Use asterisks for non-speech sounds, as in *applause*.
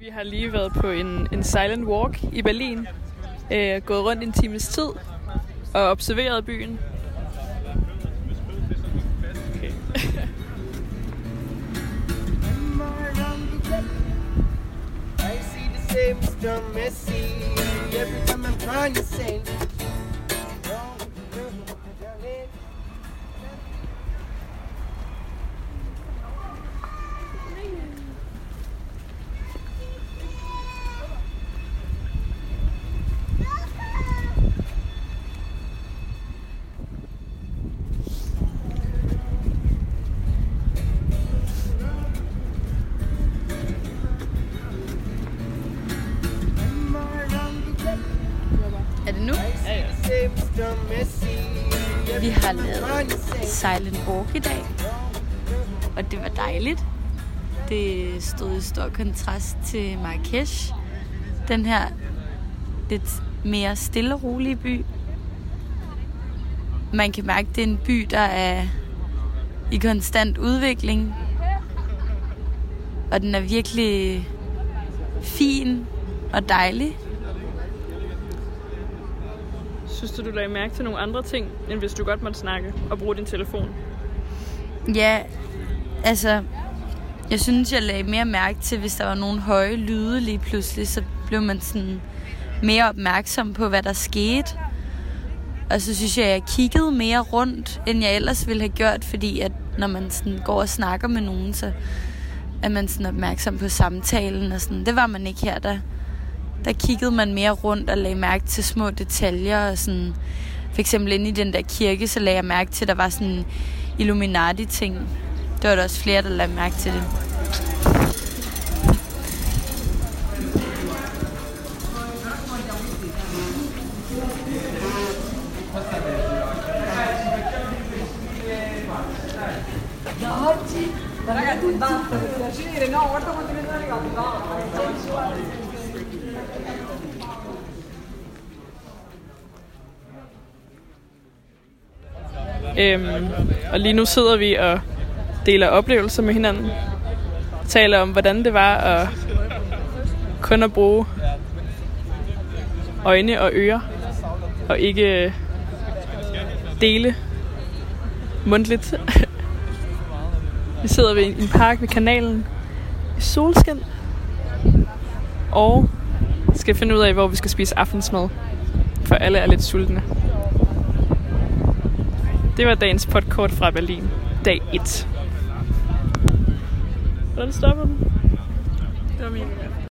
Vi har lige været på en, en silent walk i Berlin. Øh, gået rundt en times tid og observeret byen. Okay. *laughs* I see the same every time I'm trying to. Vi har lavet silent walk i dag. Og det var dejligt. Det stod i stor kontrast til Marrakesh. Den her lidt mere stille og rolige by. Man kan mærke, at det er en by, der er i konstant udvikling. Og den er virkelig fin og dejlig. Synes du, du lagde mærke til nogle andre ting, end hvis du godt måtte snakke og bruge din telefon? Ja, altså, jeg synes, jeg lagde mere mærke til, hvis der var nogle høje lyde lige pludselig, så blev man sådan mere opmærksom på, hvad der skete. Og så synes jeg, jeg kiggede mere rundt, end jeg ellers ville have gjort, fordi at når man sådan går og snakker med nogen, så er man sådan opmærksom på samtalen og sådan. Det var man ikke her, der, der kiggede man mere rundt og lagde mærke til små detaljer og sådan. For eksempel inde i den der kirke, så lagde jeg mærke til, at der var sådan Illuminati-ting. Der var der også flere, der lagde mærke til det. Øhm, og lige nu sidder vi og deler oplevelser med hinanden. Taler om, hvordan det var at kun at bruge øjne og ører. Og ikke øh, dele mundtligt. *laughs* vi sidder ved en park ved kanalen i solskin. Og skal finde ud af, hvor vi skal spise aftensmad. For alle er lidt sultne. Det var dagens podcast fra Berlin. Dag 1. Hvordan stopper den? Det var min.